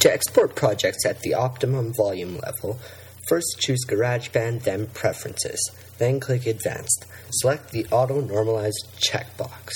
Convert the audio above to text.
To export projects at the optimum volume level, first choose GarageBand, then Preferences, then click Advanced. Select the Auto Normalize checkbox.